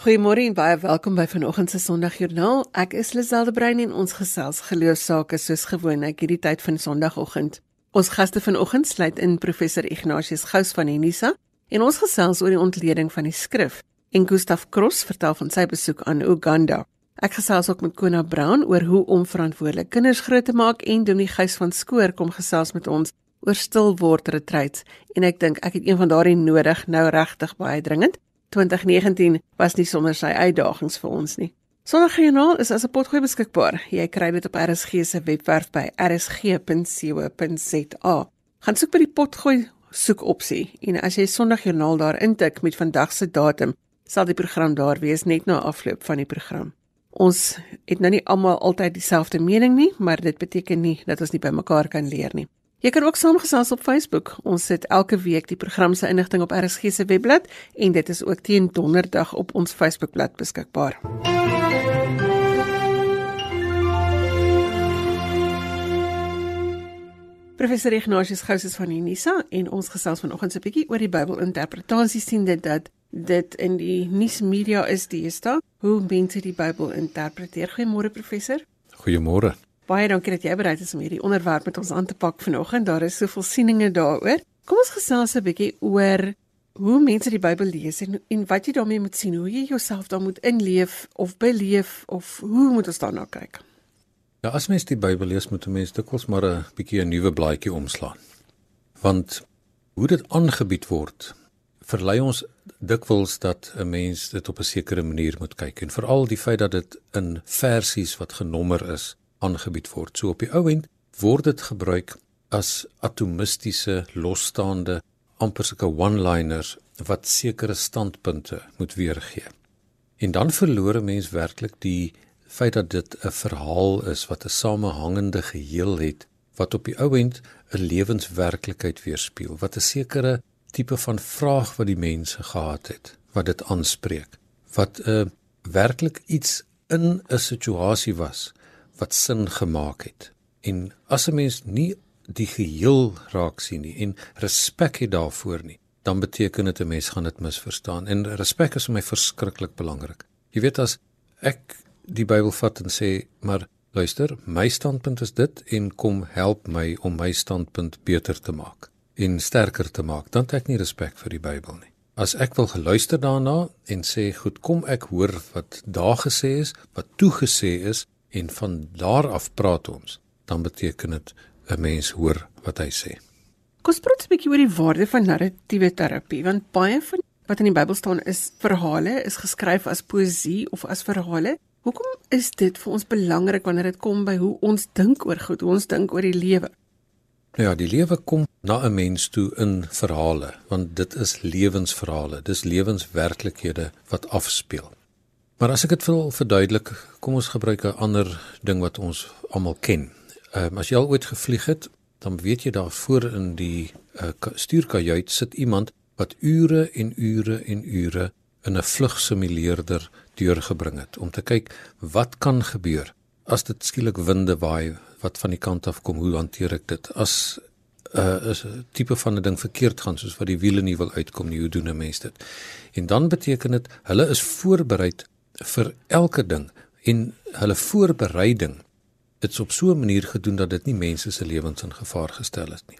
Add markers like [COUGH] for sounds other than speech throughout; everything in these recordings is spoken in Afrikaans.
Goeiemôre en baie welkom by vanoggend se Sondagjoernaal. Ek is Liselde Brein en ons gesels geloofsake soos gewoonlik hierdie tyd van Sondagoggend. Ons gaste vanoggend sluit in professor Ignatius Gous van Unisa en ons gesels oor die ontleding van die skrif. En Gustaf Cross vertel van sy besoek aan Uganda. Ek gesels ook met Kona Brown oor hoe om verantwoordelik kinders groot te maak en Dominee Gys van Skoor kom gesels met ons oor stil word retreats en ek dink ek het een van daardie nodig nou regtig baie dringend. 2019 was nie sonder sy uitdagings vir ons nie. Sondagjoernaal is as 'n potgooi beskikbaar. Jy kry dit op RSG se webwerf by rsg.co.za. Gaan soek by die potgooi soekopsie en as jy Sondagjoernaal daar intik met vandag se datum, sal die program daar wees net na afloop van die program. Ons het nou nie almal altyd dieselfde mening nie, maar dit beteken nie dat ons nie by mekaar kan leer nie. Jy kan ook saamgesels op Facebook. Ons sit elke week die program se inligting op RSG se webblad en dit is ook teen donderdag op ons Facebookblad beskikbaar. Professor Ignatius Gous is van Unisa en ons gesels vanoggend 'n bietjie oor die Bybelinterpretasie sien dit dat dit in die nuusmedia is daar hoe mense die Bybel interpreteer. Goeiemôre professor. Goeiemôre. Baie dankie dat jy bereid is om hierdie onderwerp met ons aan te pak vanoggend. Daar is soveel sieninge daaroor. Kom ons gesels 'n bietjie oor hoe mense die Bybel lees en en wat jy daarmee moet sien, hoe jy jouself daar moet inleef of beleef of hoe moet ons daarna kyk? Ja, as mens die Bybel lees, moet 'n mens dikwels maar 'n bietjie 'n nuwe blaadjie oomslaan. Want hoe dit aangebied word, verlei ons dikwels dat 'n mens dit op 'n sekere manier moet kyk en veral die feit dat dit in versies wat genommer is aangebied word. So op die ou end word dit gebruik as atomistiese losstaande amper sulke one-liners wat sekere standpunte moet weergee. En dan verloor 'n mens werklik die feit dat dit 'n verhaal is wat 'n samehangende geheel het wat op die ou end 'n lewenswerklikheid weerspieël, wat 'n sekere tipe van vraag wat die mense gehad het, wat dit aanspreek, wat 'n uh, werklik iets in 'n situasie was wat sin gemaak het. En as 'n mens nie die geheel raak sien nie en respek het daarvoor nie, dan beteken dit 'n mens gaan dit misverstaan. En respek is vir my verskriklik belangrik. Jy weet as ek die Bybel vat en sê, maar luister, my standpunt is dit en kom help my om my standpunt beter te maak en sterker te maak, dan het ek nie respek vir die Bybel nie. As ek wil geluister daarna en sê, goed, kom ek hoor wat daar gesê is, wat toegesê is, en van daar af praat ons, dan beteken dit 'n mens hoor wat hy sê. Kom ons praat 'n bietjie oor die waarde van narratiewe terapie, want baie van wat in die Bybel staan is verhale, is geskryf as poësie of as verhale. Hoekom is dit vir ons belangrik wanneer dit kom by hoe ons dink oor goed, hoe ons dink oor die lewe? Ja, die lewe kom na 'n mens toe in verhale, want dit is lewensverhale, dis lewenswerklikhede wat afspeel. Maar as ek dit wil verduidelik, kom ons gebruik 'n ander ding wat ons almal ken. Ehm um, as jy al ooit gevlieg het, dan weet jy daar voor in die uh, stuurkajuit sit iemand wat ure en ure en ure in 'n vlugsimuleerder deurgebring het om te kyk wat kan gebeur as dit skielik winde waai wat van die kant af kom, hoe hanteer ek dit? As 'n uh, tipe van 'n ding verkeerd gaan soos wat die wiele nie wil uitkom nie, hoe doen 'n mens dit? En dan beteken dit hulle is voorberei vir elke ding en hulle voorbereiding dit's op so 'n manier gedoen dat dit nie mense se lewens in gevaar gestel het nie.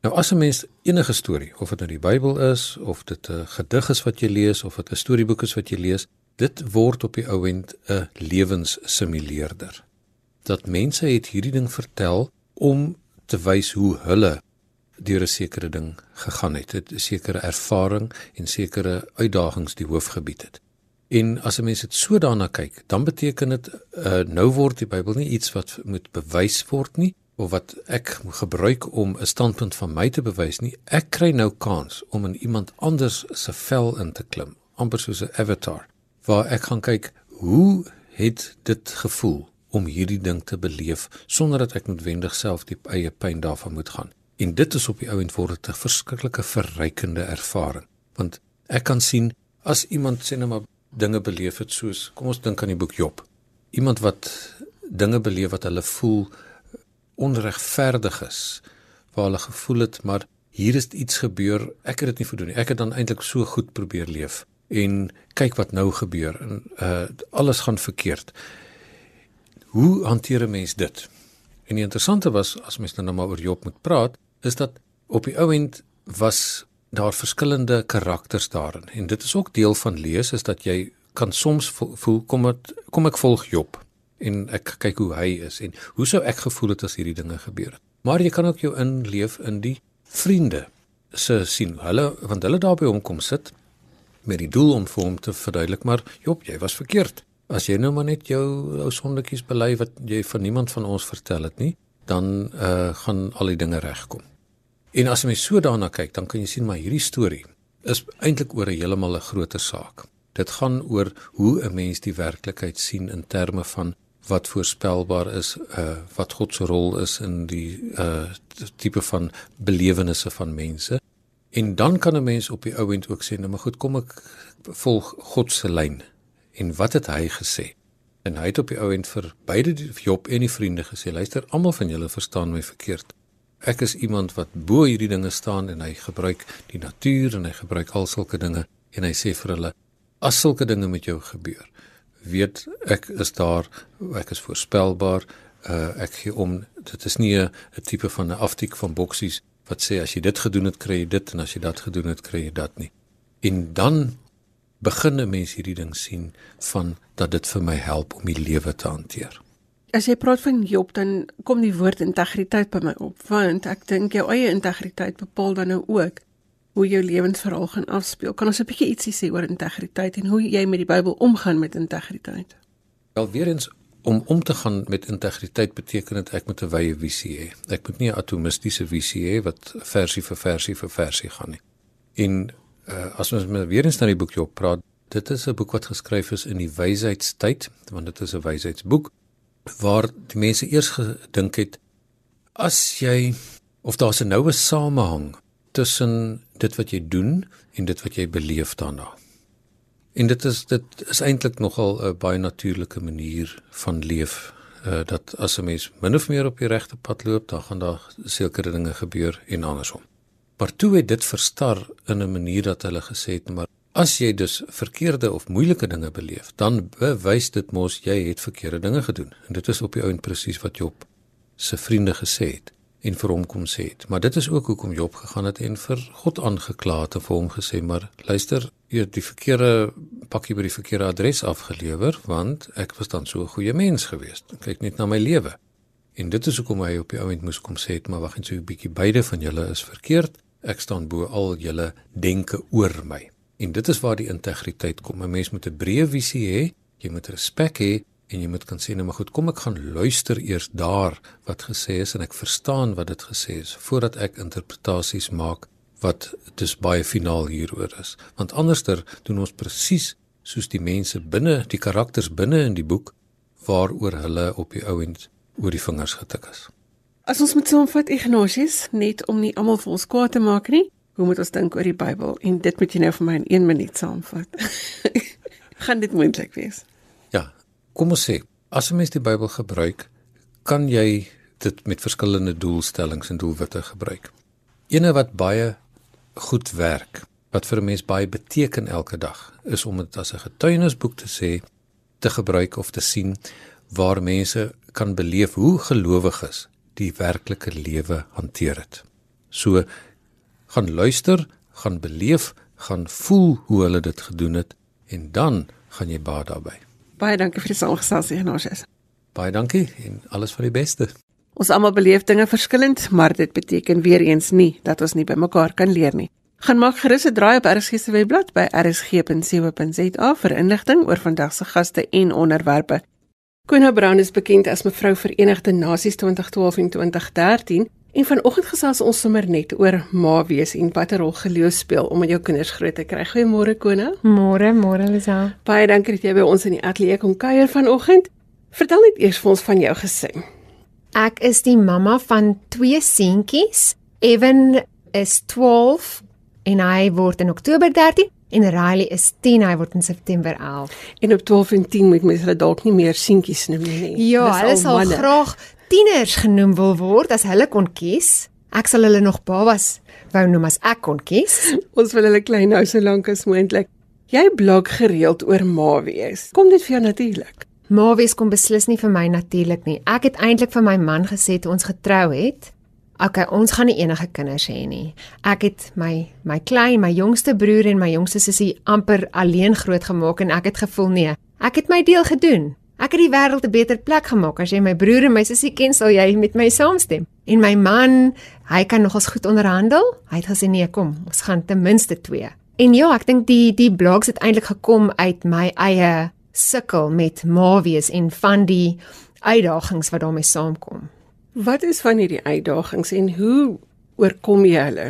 Nou as 'n mens enige storie, of dit nou die Bybel is of dit 'n gedig is wat jy lees of dit 'n storieboek is wat jy lees, dit word op die ou end 'n lewenssimuleerder. Dat mense het hierdie ding vertel om te wys hoe hulle deur 'n sekere ding gegaan het, 'n sekere ervaring en sekere uitdagings die hoofgebied het. En as 'n mens dit so daarna kyk, dan beteken dit uh, nou word die Bybel nie iets wat moet bewys word nie of wat ek gebruik om 'n standpunt van my te bewys nie. Ek kry nou kans om in iemand anders se vel in te klim, amper soos 'n avatar, waar ek gaan kyk hoe het dit gevoel om hierdie ding te beleef sonder dat ek noodwendig self die eie pyn daarvan moet gaan. En dit is op die ou end word dit 'n verskriklike verrykende ervaring, want ek kan sien as iemand sê net maar dinge beleef het soos kom ons dink aan die boek Job. Iemand wat dinge beleef wat hulle voel onregverdig is, waar hulle gevoel het maar hier is iets gebeur, ek het dit nie voldoen nie. Ek het dan eintlik so goed probeer leef en kyk wat nou gebeur en uh alles gaan verkeerd. Hoe hanteer 'n mens dit? En die interessante was as mens nou maar oor Job moet praat, is dat op die ou end was daar verskillende karakters daarin. En dit is ook deel van lees is dat jy kan soms voel kom het, kom ek volg Job en ek kyk hoe hy is en hoe sou ek gevoel het as hierdie dinge gebeur het. Maar jy kan ook jou inleef in die vriende se sien hulle want hulle daar by hom kom sit met die doel om vir hom te verduidelik maar Job jy was verkeerd as jy nou maar net jou ou sondetjies bely wat jy van niemand van ons vertel het nie dan uh, gaan al die dinge regkom en as jy mens so daarna kyk dan kan jy sien maar hierdie storie is eintlik oor 'n heeltemal 'n groter saak dit gaan oor hoe 'n mens die werklikheid sien in terme van wat voorspelbaar is, uh wat God se rol is in die uh tipe van belewennisse van mense. En dan kan 'n mens op die ou end ook sê, nou maar goed, kom ek volg God se lyn. En wat het hy gesê? En hy het op die ou end vir beide die Job en die vriende gesê, luister, almal van julle verstaan my verkeerd. Ek is iemand wat bo hierdie dinge staan en hy gebruik die natuur en hy gebruik al sulke dinge en hy sê vir hulle as sulke dinge met jou gebeur weet ek is daar ek is voorspelbaar uh, ek gee om. Dit is nie 'n tipe van 'n aftik van boksies wat sê as jy dit gedoen het kry jy dit en as jy dat gedoen het kry jy dat nie. En dan begin 'n mens hierdie ding sien van dat dit vir my help om die lewe te hanteer As jy praat van Job dan kom die woord integriteit by my op want ek dink jou eie integriteit bepaal dan nou ook hoe jou lewensverhaal gaan afspeel. Kan ons 'n bietjie ietsie sê oor integriteit en hoe jy met die Bybel omgaan met integriteit? Wel weer eens om om te gaan met integriteit beteken dit ek moet 'n wye visie hê. Ek moet nie 'n atomistiese visie hê wat versie vir versie vir versie gaan nie. En uh, as ons weer eens na die boek Job praat, dit is 'n boek wat geskryf is in die wysheidstyd, want dit is 'n wysheidsboek waar die mense eers gedink het as jy of daar's 'n noue samehang tussen dit wat jy doen en dit wat jy beleef daarna. En dit is dit is eintlik nogal 'n baie natuurlike manier van leef uh dat as 'n mens min of meer op die regte pad loop, dan gaan daar sekere dinge gebeur en andersom. Maar toe het dit verstar in 'n manier dat hulle gesê het maar as jy dus verkeerde of moeilike dinge beleef, dan bewys dit mos jy het verkeerde dinge gedoen. En dit is op die ount presies wat Job se vriende gesê het en vir hom kom sê het. Maar dit is ook hoekom Job gegaan het en vir God aangekla het en vir hom gesê, maar luister, jy het die verkeerde pakkie by die verkeerde adres afgelewer want ek was dan so 'n goeie mens geweest. Kyk net na my lewe. En dit is hoekom hy op die oomblik moes kom sê het, maar wag net so 'n bietjie, beide van julle is verkeerd. Ek staan bo al julle denke oor my. En dit is waar die integriteit kom. 'n Mens moet 'n breë visie hê, jy moet respek hê en jy moet kan sê nou maar goed kom ek gaan luister eers daar wat gesê is en ek verstaan wat dit gesê is voordat ek interpretasies maak wat dis baie finaal hieroor is want anderster doen ons presies soos die mense binne die karakters binne in die boek waaroor hulle op die ouend oor die vingers getik is As ons met saamvat Ignatius net om nie almal vir ons kwaad te maak nie hoe moet ons dink oor die Bybel en dit moet jy nou vir my in 1 minuut saamvat [LAUGHS] gaan dit moontlik wees Kom ons sê, as 'n mens die Bybel gebruik, kan jy dit met verskillende doelstellings en doelwitte gebruik. Eene wat baie goed werk, wat vir 'n mens baie beteken elke dag, is om dit as 'n getuienisboek te sê, te gebruik of te sien waar mense kan beleef hoe gelowiges die werklike lewe hanteer het. So gaan luister, gaan beleef, gaan voel hoe hulle dit gedoen het en dan gaan jy baat daarbey. Baie dankie vir die saamgesels, Ignatius. Baie dankie en alles van die beste. Ons almal beleef dinge verskillend, maar dit beteken weer eens nie dat ons nie by mekaar kan leer nie. Gaan maak gerus 'n draai op RSG se webblad by rsg.co.za vir inligting oor vandag se gaste en onderwerpe. Koena Brown is bekend as mevrou Verenigde Nasies 2012 en 2013 En vanoggend gesels ons sommer net oor ma wees en watter rol geloof speel om met jou kinders groot te kry. Goeiemôre Kona. Môre, môre Lisa. Baie dankie dat jy by ons in die ateljee kom kuier vanoggend. Vertel net eers vir ons van jou gesin. Ek is die mamma van twee seentjies. Evan is 12 en hy word in Oktober 13 en Riley is 10 hy word in September 11. En op 12 en 10 moet mens hulle dalk nie meer seentjies noem nie. Ja, hulle sal graag tieners genoem wil word as hulle kon kies. Ek sal hulle nog babas wou noem as ek kon kies. Ons wil hulle klein hou so lank as moontlik. Jy blog gereeld oor ma wees. Kom dit vir jou natuurlik? Ma wees kom beslis nie vir my natuurlik nie. Ek het eintlik vir my man gesê toe ons getrou het, okay, ons gaan nie enige kinders hê nie. Ek het my my klein, my jongste broer en my jongste sussie amper alleen grootgemaak en ek het gevoel nee, ek het my deel gedoen. Ek het die wêreld 'n beter plek gemaak. As jy my broer en my sussie ken, sal jy met my saamstem. En my man, hy kan nogals goed onderhandel. Hy het gesê nee, kom, ons gaan ten minste 2. En ja, ek dink die die blogs het eintlik gekom uit my eie sukkel met ma wees en van die uitdagings wat daarmee saamkom. Wat is van hierdie uitdagings en hoe oorkom jy hulle?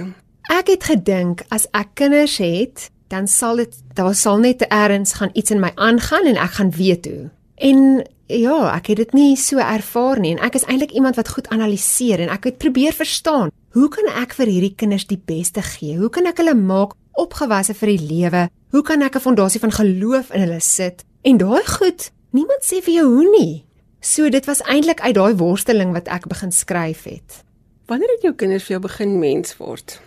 Ek het gedink as ek kinders het, dan sal dit daar sal net eers gaan iets in my aangaan en ek gaan weet hoe. En ja, ek het dit nie so ervaar nie en ek is eintlik iemand wat goed analiseer en ek het probeer verstaan, hoe kan ek vir hierdie kinders die beste gee? Hoe kan ek hulle maak opgewasse vir die lewe? Hoe kan ek 'n fondasie van geloof in hulle sit? En daai goed, niemand sê vir jou hoe nie. So dit was eintlik uit daai worsteling wat ek begin skryf het. Wanneer het jou kinders vir jou begin mens word?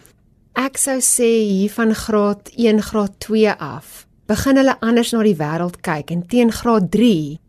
Ek sou sê hier van graad 1, graad 2 af begin hulle anders na die wêreld kyk en teen graad 3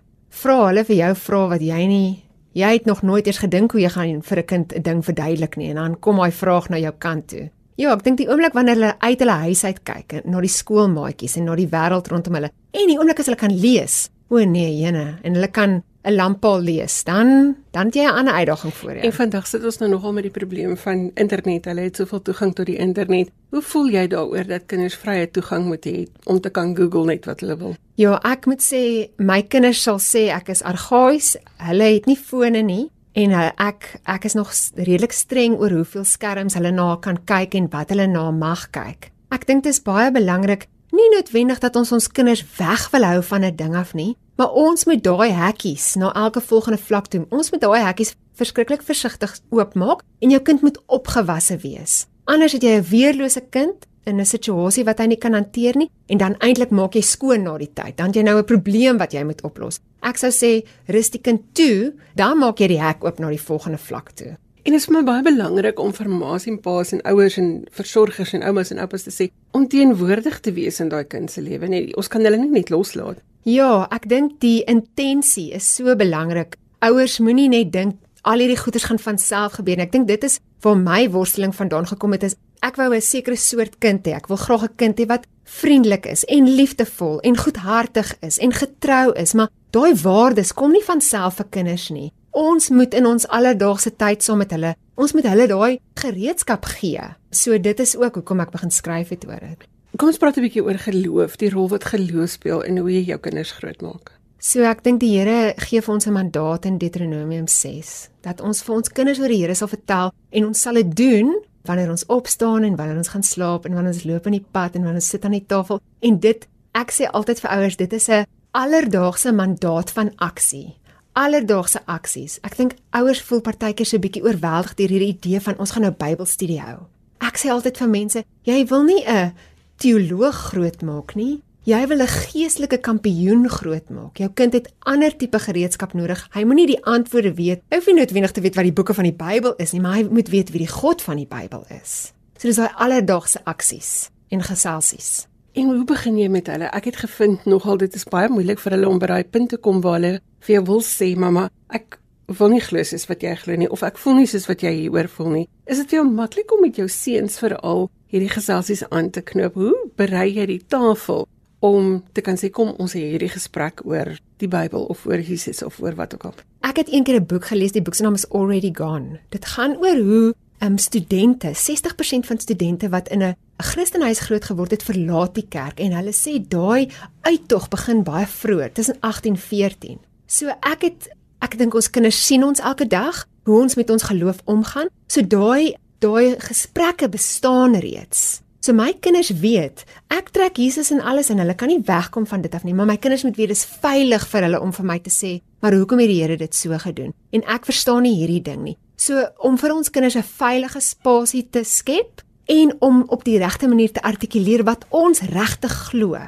vra hulle vir jou vra wat jy nie jy het nog nooit eens gedink hoe jy gaan vir 'n kind 'n ding verduidelik nie en dan kom daai vraag na jou kant toe. Ja, ek dink die oomblik wanneer hulle uit hulle huis uit kyk na die skoolmaatjies en na die wêreld rondom hulle en die oomblik as hulle kan lees. O nee, jene, en hulle kan 'n lamppaal lees, dan dan het jy 'n ander uitdaging voor jou. En vandag sit ons nou nogal met die probleem van internet. Hulle het soveel toegang tot die internet. Hoe voel jy daaroor dat kinders vrye toegang moet hê om te kan Google net wat hulle wil? Ja, ek moet sê my kinders sal sê ek is argaïs. Hulle het nie fone nie en ek ek is nog redelik streng oor hoeveel skerms hulle na kan kyk en wat hulle na mag kyk. Ek dink dit is baie belangrik nie noodwendig dat ons ons kinders weg wil hou van 'n ding af nie, Maar ons moet daai hekkies na elke volgende vlak toe. Ons moet daai hekkies verskriklik versigtig oopmaak en jou kind moet opgewasse wees. Anders het jy 'n weerlose kind in 'n situasie wat hy nie kan hanteer nie en dan eintlik maak jy skoon na die tyd. Dan jy nou 'n probleem wat jy moet oplos. Ek sou sê rus die kind toe, dan maak jy die hek oop na die volgende vlak toe. En dit is vir my baie belangrik om vir ma's en pa's en ouers en versorgers en oumas en oupas te sê om teenwoordig te wees in daai kind se lewe. Nee, ons kan hulle nie net loslaat. Ja, ek dink die intensie is so belangrik. Ouers moenie net dink al hierdie goeders gaan van self gebeur nie. Ek dink dit is waar my worsteling vandaan gekom het is ek wou 'n sekere soort kind hê. Ek wil graag 'n kind hê wat vriendelik is en liefdevol en goedhartig is en getrou is, maar daai waardes kom nie van self vir kinders nie. Ons moet in ons alledaagse tyd saam met hulle, ons moet hulle daai gereedskap gee. So dit is ook hoekom ek begin skryf het oor dit. Kom ons praat 'n bietjie oor geloof, die rol wat geloof speel in hoe jy jou kinders grootmaak. So ek dink die Here gee vir ons 'n mandaat in Deuteronomium 6 dat ons vir ons kinders oor die Here sal vertel en ons sal dit doen wanneer ons opstaan en wanneer ons gaan slaap en wanneer ons loop in die pad en wanneer ons sit aan die tafel en dit ek sê altyd vir ouers dit is 'n alledaagse mandaat van aksie alledaagse aksies. Ek dink ouers voel partykeer so 'n bietjie oorweldig deur hierdie idee van ons gaan nou Bybelstudie hou. Ek sê altyd vir mense, jy wil nie 'n teoloog grootmaak nie. Jy wil 'n geestelike kampioen grootmaak. Jou kind het ander tipe gereedskap nodig. Hy moenie die antwoorde weet. Hy hoef nie noodwendig te weet wat die boeke van die Bybel is nie, maar hy moet weet wie die God van die Bybel is. So dis daai alledaagse aksies en geselsies. En hoe begin jy met hulle? Ek het gevind nogal dit is baie moeilik vir hulle om by daai punt te kom waar hulle vir jou wil sê, mamma, ek wil nie glo soos wat jy glo nie of ek voel nie soos wat jy hieroor voel nie. Is dit vir jou maklik om met jou seuns veral hierdie geselsies aan te knoop. Hoe berei jy die tafel om te kan sê kom ons hê hierdie gesprek oor die Bybel of oor Jesus of oor wat ook al. Ek het eendag 'n boek gelees, die boek se naam is Already Gone. Dit gaan oor hoe um, studente, 60% van studente wat in 'n Christenhuis groot geword het, verlaat die kerk en hulle sê daai uittog begin baie vroeg, tussen 18 en 14. So ek het ek dink ons kinders sien ons elke dag hoe ons met ons geloof omgaan. So daai daai gesprekke bestaan reeds. So my kinders weet, ek trek Jesus in alles en hulle kan nie wegkom van dit af nie, maar my kinders moet weet dis veilig vir hulle om vir my te sê, maar hoekom het die Here dit so gedoen? En ek verstaan nie hierdie ding nie. So om vir ons kinders 'n veilige spasie te skep en om op die regte manier te artikuleer wat ons regtig glo,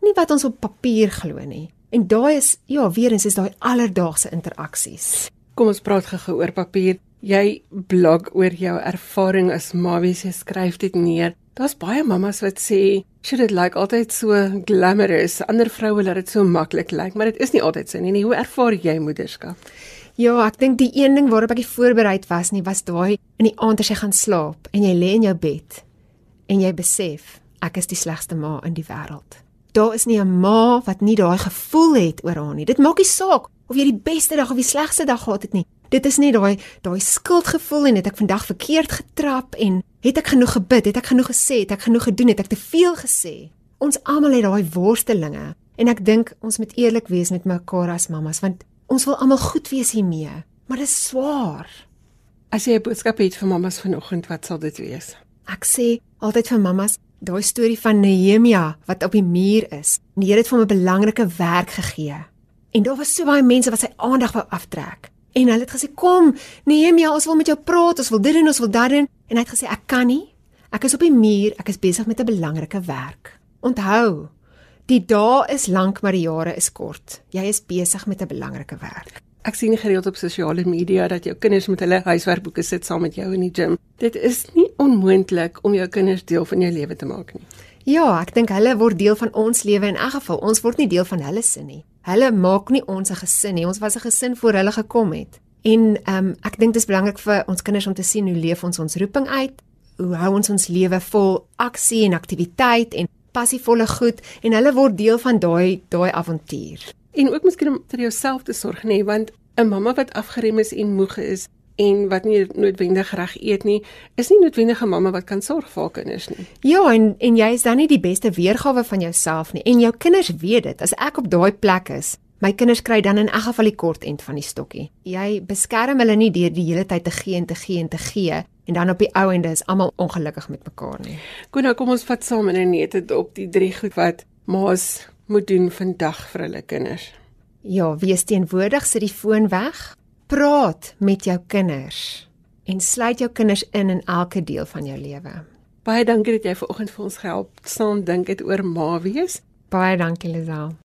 nie wat ons op papier glo nie. En daai is ja, weer eens is daai alledaagse interaksies. Kom ons praat gou oor papier jy blog oor jou ervaring as ma wie jy skryf dit neer Daar's baie mammas wat sê, "Sjoe, dit lyk altyd so glamorous. Ander vroue laat dit so maklik lyk, maar dit is nie altyd so nie. Hoe ervaar jy moederskap?" Ja, ek dink die een ding waarop ek nie voorbereid was nie, was daai in die aand as jy gaan slaap en jy lê in jou bed en jy besef ek is die slegste ma in die wêreld. Daar is nie 'n ma wat nie daai gevoel het oor haar nie. Dit maak nie saak of jy die beste dag of die slegste dag gehad het nie. Dit is net daai daai skuldgevoel en het ek vandag verkeerd getrap en het ek genoeg gebid, het ek genoeg gesê, het ek genoeg gedoen, het ek te veel gesê. Ons almal het daai worstelinge en ek dink ons moet eerlik wees met mekaar as mammas want ons wil almal goed wees hiermee, maar dit is swaar. As jy 'n boodskap het vir mammas vanoggend, wat sal dit wees? Ek sê altyd vir mammas, daai storie van Nehemia wat op die muur is. Die Here het vir hom 'n belangrike werk gegee. En daar was so baie mense wat sy aandag wou aftrek. En hulle het gesê, "Kom, Nehemia, ons wil met jou praat, ons wil dit doen, ons wil dat doen." En hy het gesê, "Ek kan nie. Ek is op die muur, ek is besig met 'n belangrike werk." Onthou, die dae is lank, maar die jare is kort. Jy is besig met 'n belangrike werk. Ek sien gereeld op sosiale media dat jou kinders met hulle huiswerkboeke sit saam met jou in die gim. Dit is nie onmoontlik om jou kinders deel van jou lewe te maak nie. Ja, ek dink hulle word deel van ons lewe in elk geval. Ons word nie deel van hulle se nie. Hulle maak nie ons 'n gesin nie. Ons was 'n gesin voor hulle gekom het. En ehm um, ek dink dit is belangrik vir ons kinders om te sien hoe leef ons ons roeping uit? Hoe hou ons ons lewe vol aksie en aktiwiteit en passievolle goed en hulle word deel van daai daai avontuur. En ook miskien om vir jouself te sorg, nê, want 'n mamma wat afgerem is en moeg is en wat nie noodwendig reg eet nie, is nie noodwendig 'n mamma wat kan sorg vir haar kinders nie. Ja, en en jy is dan nie die beste weergawe van jouself nie en jou kinders weet dit. As ek op daai plek is, my kinders kry dan in elk geval die kort end van die stokkie. Jy beskerm hulle nie deur die hele tyd te gee en te gee en te gee en dan op die ou ende is almal ongelukkig met mekaar nie. Kom nou, kom ons vat saam in 'n net op die drie goed wat ma's moet doen vandag vir hulle kinders. Ja, wees teenwoordig, sit die foon weg. Praat met jou kinders en sluit jou kinders in in elke deel van jou lewe. Baie dankie dat jy ver oggend vir ons gehelp saam dink het oor ma wees. Baie dankie Lisel.